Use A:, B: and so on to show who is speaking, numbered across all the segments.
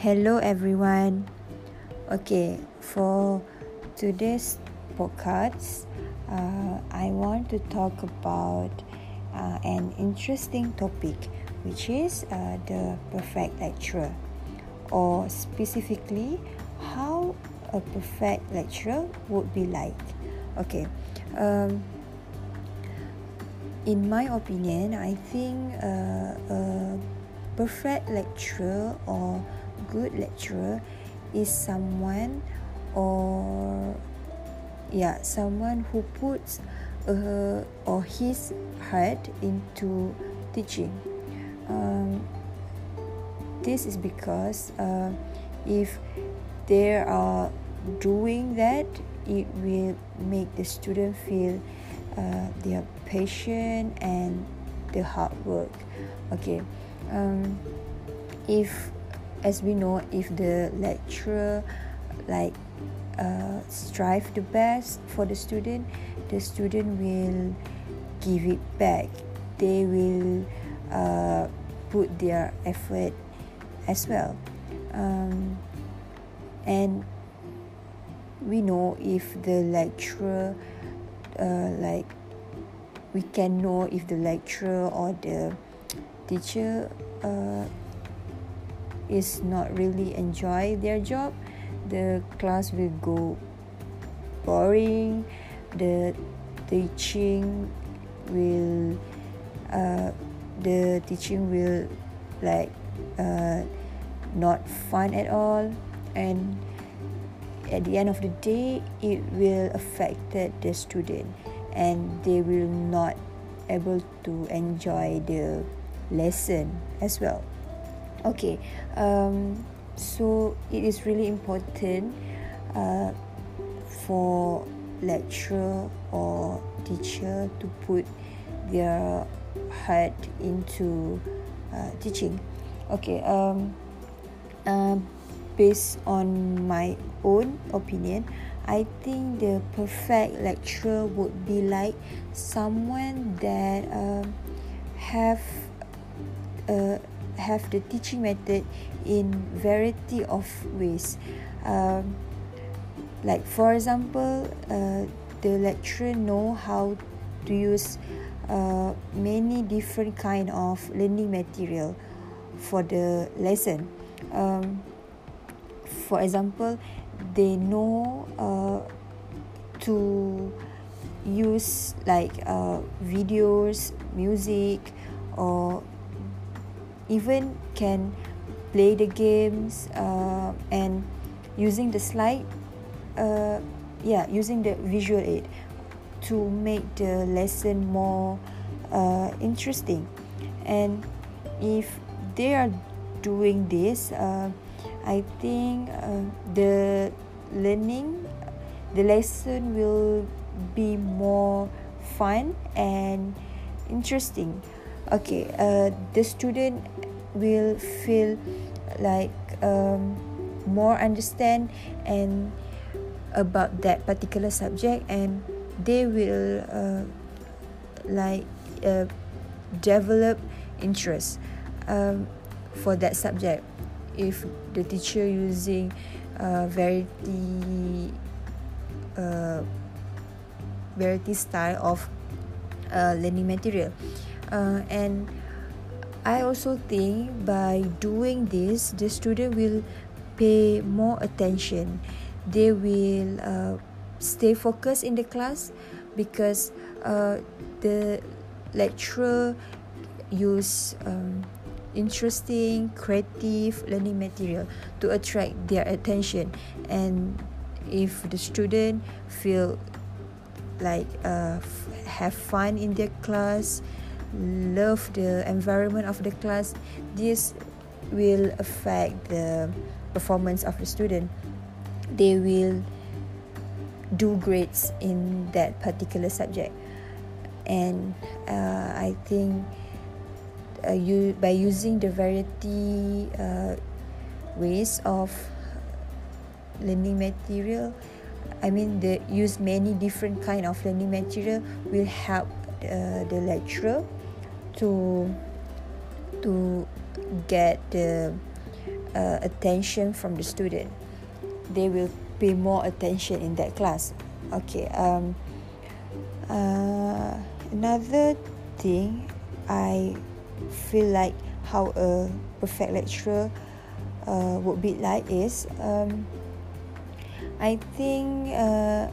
A: Hello, everyone. Okay, for today's podcast, uh, I want to talk about uh, an interesting topic, which is uh, the perfect lecturer, or specifically, how a perfect lecturer would be like. Okay, um, in my opinion, I think uh, a perfect lecturer or good lecturer is someone or yeah someone who puts uh, or his heart into teaching. Um, this is because uh, if they are doing that it will make the student feel uh, their passion and the hard work. Okay um, if as we know if the lecturer like uh, strive the best for the student the student will give it back. They will uh, put their effort as well. Um, and we know if the lecturer uh, like we can know if the lecturer or the teacher uh, is not really enjoy their job. The class will go boring. The teaching will uh, the teaching will like uh, not fun at all. And at the end of the day it will affect the student and they will not able to enjoy the lesson as well okay um, so it is really important uh, for lecturer or teacher to put their heart into uh, teaching. Okay um, uh, based on my own opinion I think the perfect lecturer would be like someone that um, have a have the teaching method in variety of ways. Um, like for example uh, the lecturer know how to use uh, many different kind of learning material for the lesson. Um, for example they know uh, to use like uh, videos music or even can play the games uh, and using the slide uh, yeah using the visual aid to make the lesson more uh, interesting. And if they are doing this uh, i think uh, the learning the lesson will be more fun and interesting. Okay uh, the student will feel like um, more understand and about that particular subject and they will uh, like uh, develop interest um, for that subject. If the teacher using uh, variety uh, variety style of uh, learning material uh, and I also think by doing this, the student will pay more attention. They will uh, stay focused in the class because uh, the lecturer use um, interesting, creative learning material to attract their attention. And if the student feel like uh, f- have fun in their class, love the environment of the class this will affect the performance of the student. They will do grades in that particular subject. And uh, i think uh, you by using the variety uh, ways of learning material i mean the use many different kind of learning material will help uh, the lecturer to to get the uh, attention from the student. They will pay more attention in that class. Okay um uh, another thing i feel like how a perfect lecturer uh, would be like is um, I think uh,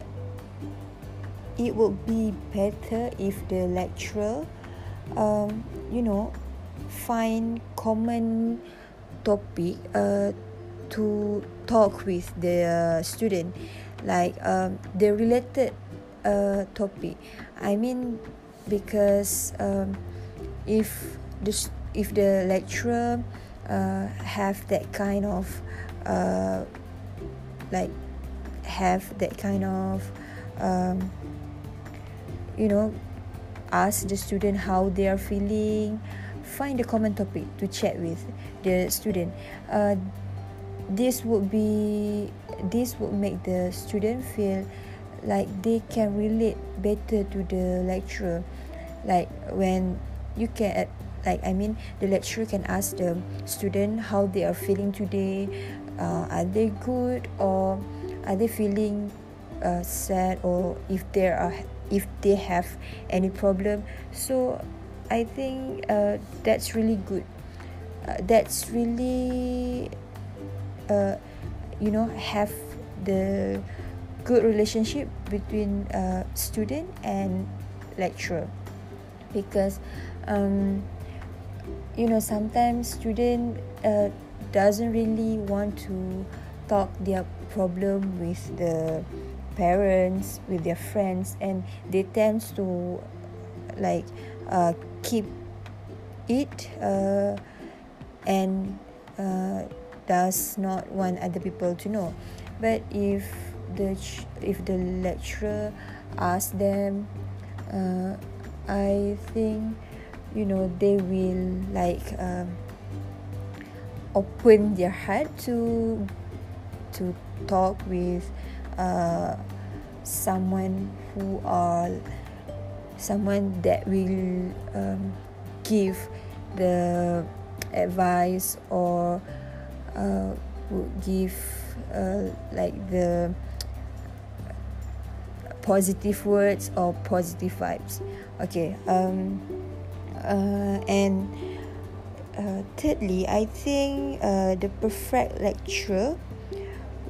A: it would be better if the lecturer um, you know find common topic uh, to talk with the student. Like um, the related uh, topic. I mean because um, if the if the lecturer uh, have that kind of uh, like have that kind of um, you know ask the student how they are feeling find a common topic to chat with the student. Uh, this would be this would make the student feel like they can relate better to the lecturer. Like when you can like I mean the lecturer can ask the student how they are feeling today. Uh, are they good or are they feeling uh, sad or if there are if they have any problem. So I think uh, that's really good. Uh, that's really uh, you know have the good relationship between uh, student and lecturer. Because um, you know sometimes student uh, doesn't really want to talk their problem with the parents with their friends and they tends to like uh, keep it uh, and uh, does not want other people to know. But if the if the lecturer ask them uh, i think you know they will like um, open their heart to to talk with uh, someone who are someone that will um, give the advice or uh, would give uh, like the positive words or positive vibes. Okay um uh, and uh, thirdly, I think uh, the perfect lecturer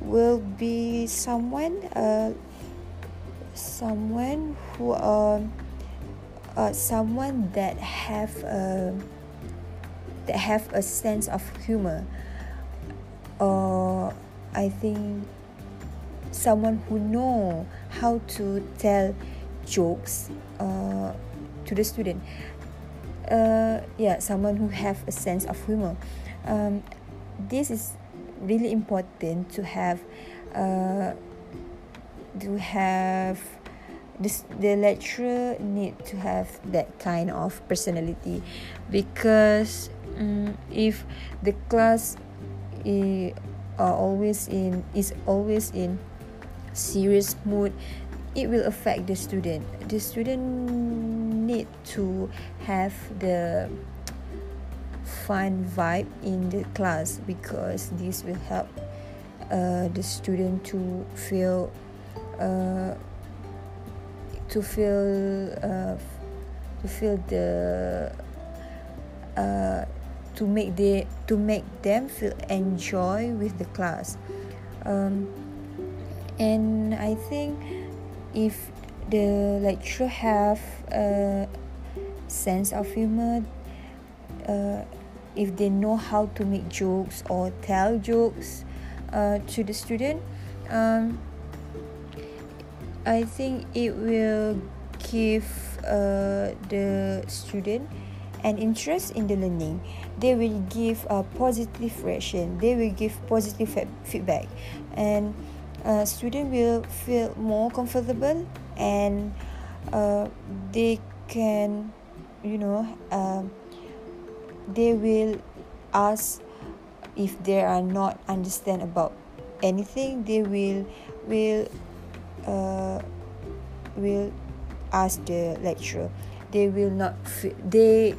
A: will be someone uh, someone who um uh, someone that have a that have a sense of humor. Or I think someone who know how to tell jokes uh, to the student. Uh, yeah someone who have a sense of humor. Um, this is really important to have uh, to have this the lecturer need to have that kind of personality. Because um, if the class is, are always in is always in serious mood it will affect the student. The student need to have the fun vibe in the class because this will help uh, the student to feel uh, to feel uh, to feel the uh, to make the to make them feel enjoy with the class. Um, and I think if the lecturer have a sense of humor uh, if they know how to make jokes or tell jokes uh, to the student um, I think it will give uh, the student an interest in the learning. They will give a positive reaction. They will give positive feedback. And uh, student will feel more comfortable and uh, they can you know uh, they will ask if they are not understand about anything they will will uh, will ask the lecturer. They will not feel, they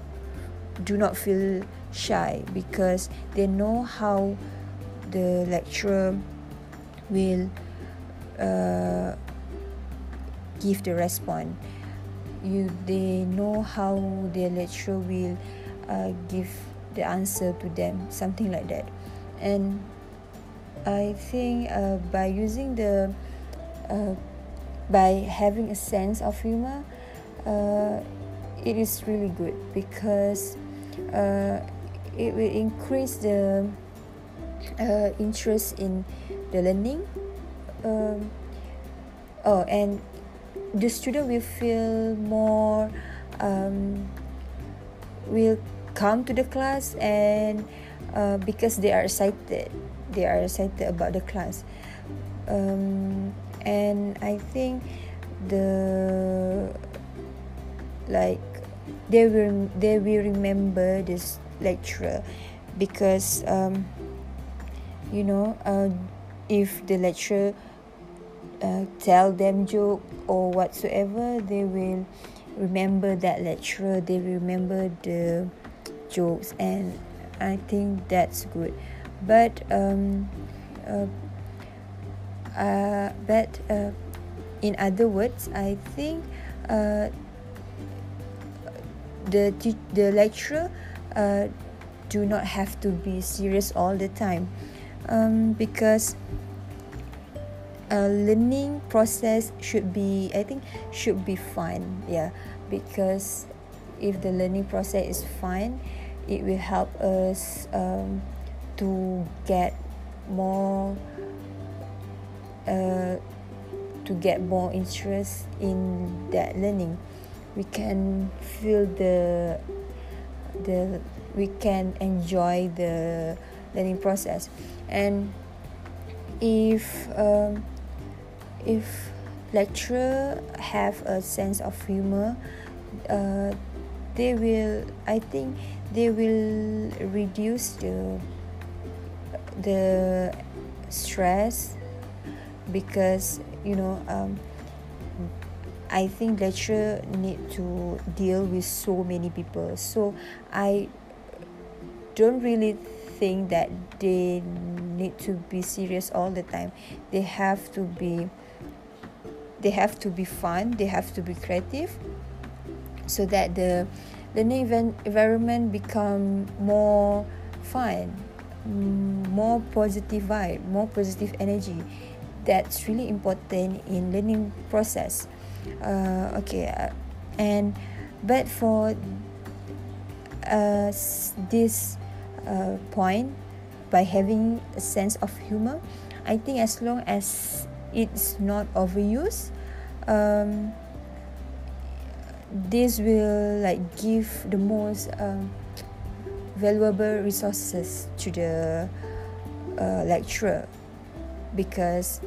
A: do not feel shy because they know how the lecturer will uh, give the response. You they know how the lecturer will uh, give the answer to them something like that. And i think uh, by using the uh, by having a sense of humor uh, it is really good because uh, it will increase the uh, interest in the learning. Um, oh and the student will feel more um, will come to the class and uh, because they are excited they are excited about the class. Um, and I think the like they will they will remember this lecturer because um, you know uh, if the lecturer uh, tell them joke or whatsoever they will remember that lecturer they remember the jokes and i think that's good. But um uh, uh, but uh, in other words i think uh, the te- the lecturer uh, do not have to be serious all the time. Um, because a learning process should be i think should be fun yeah. Because if the learning process is fun it will help us um, to get more uh, to get more interest in that learning. We can feel the the we can enjoy the learning process. And if um, if lecturer have a sense of humor uh, they will i think they will reduce the the stress because you know um, I think lecturer need to deal with so many people. So I don't really think that they need to be serious all the time. They have to be they have to be fun they have to be creative so that the learning event environment become more fun more positive vibe more positive energy. That's really important in learning process. Uh, okay uh, and but for uh, this uh, point by having a sense of humor i think as long as it's not overused um, this will like give the most um, valuable resources to the uh, lecturer because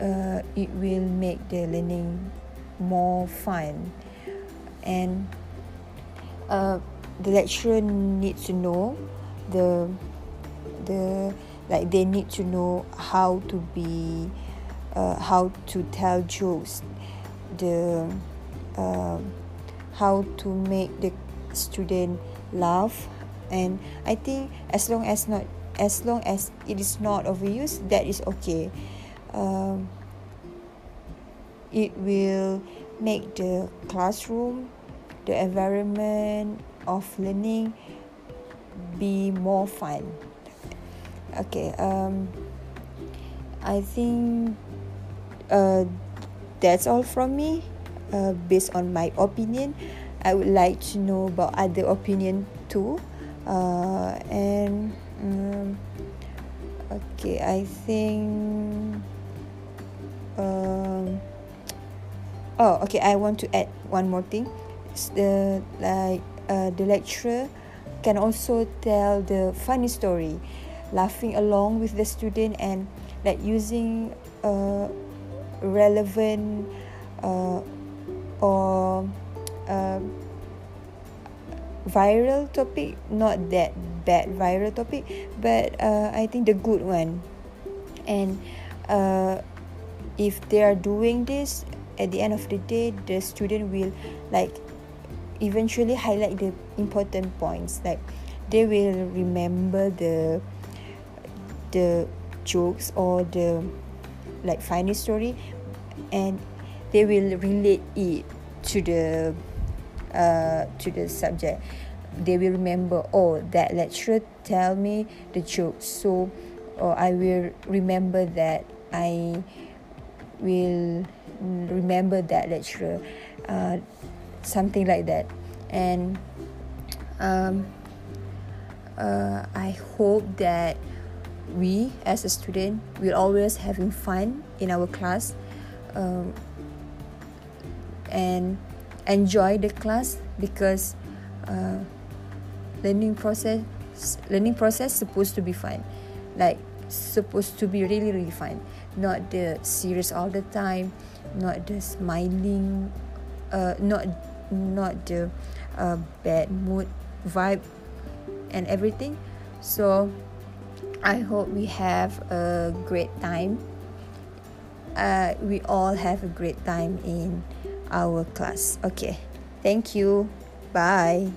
A: uh, it will make the learning more fun. And uh, the lecturer needs to know the the like they need to know how to be uh, how to tell jokes. The uh, how to make the student laugh. And i think as long as not as long as it is not overused that is okay. Um, it will make the classroom the environment of learning be more fun. Okay um i think uh that's all from me uh, based on my opinion. I would like to know about other opinion too. Uh and um, okay i think um oh okay i want to add one more thing. The like uh, the lecturer can also tell the funny story laughing along with the student and like using uh, relevant uh, or uh, viral topic not that bad viral topic but uh, i think the good one. And uh, if they are doing this at the end of the day the student will like eventually highlight the important points. Like they will remember the the jokes or the like funny story. And they will relate it to the uh, to the subject. They will remember oh that lecturer tell me the joke so or I will remember that I will remember that lecturer uh, something like that. And um, uh, I hope that we as a student will always having fun in our class. Um, and enjoy the class because uh, learning process learning process supposed to be fun. Like supposed to be really really fun. Not the serious all the time not the smiling uh, not not the uh, bad mood vibe and everything. So I hope we have a great time. Uh, we all have a great time in our class. Okay. Thank you. Bye.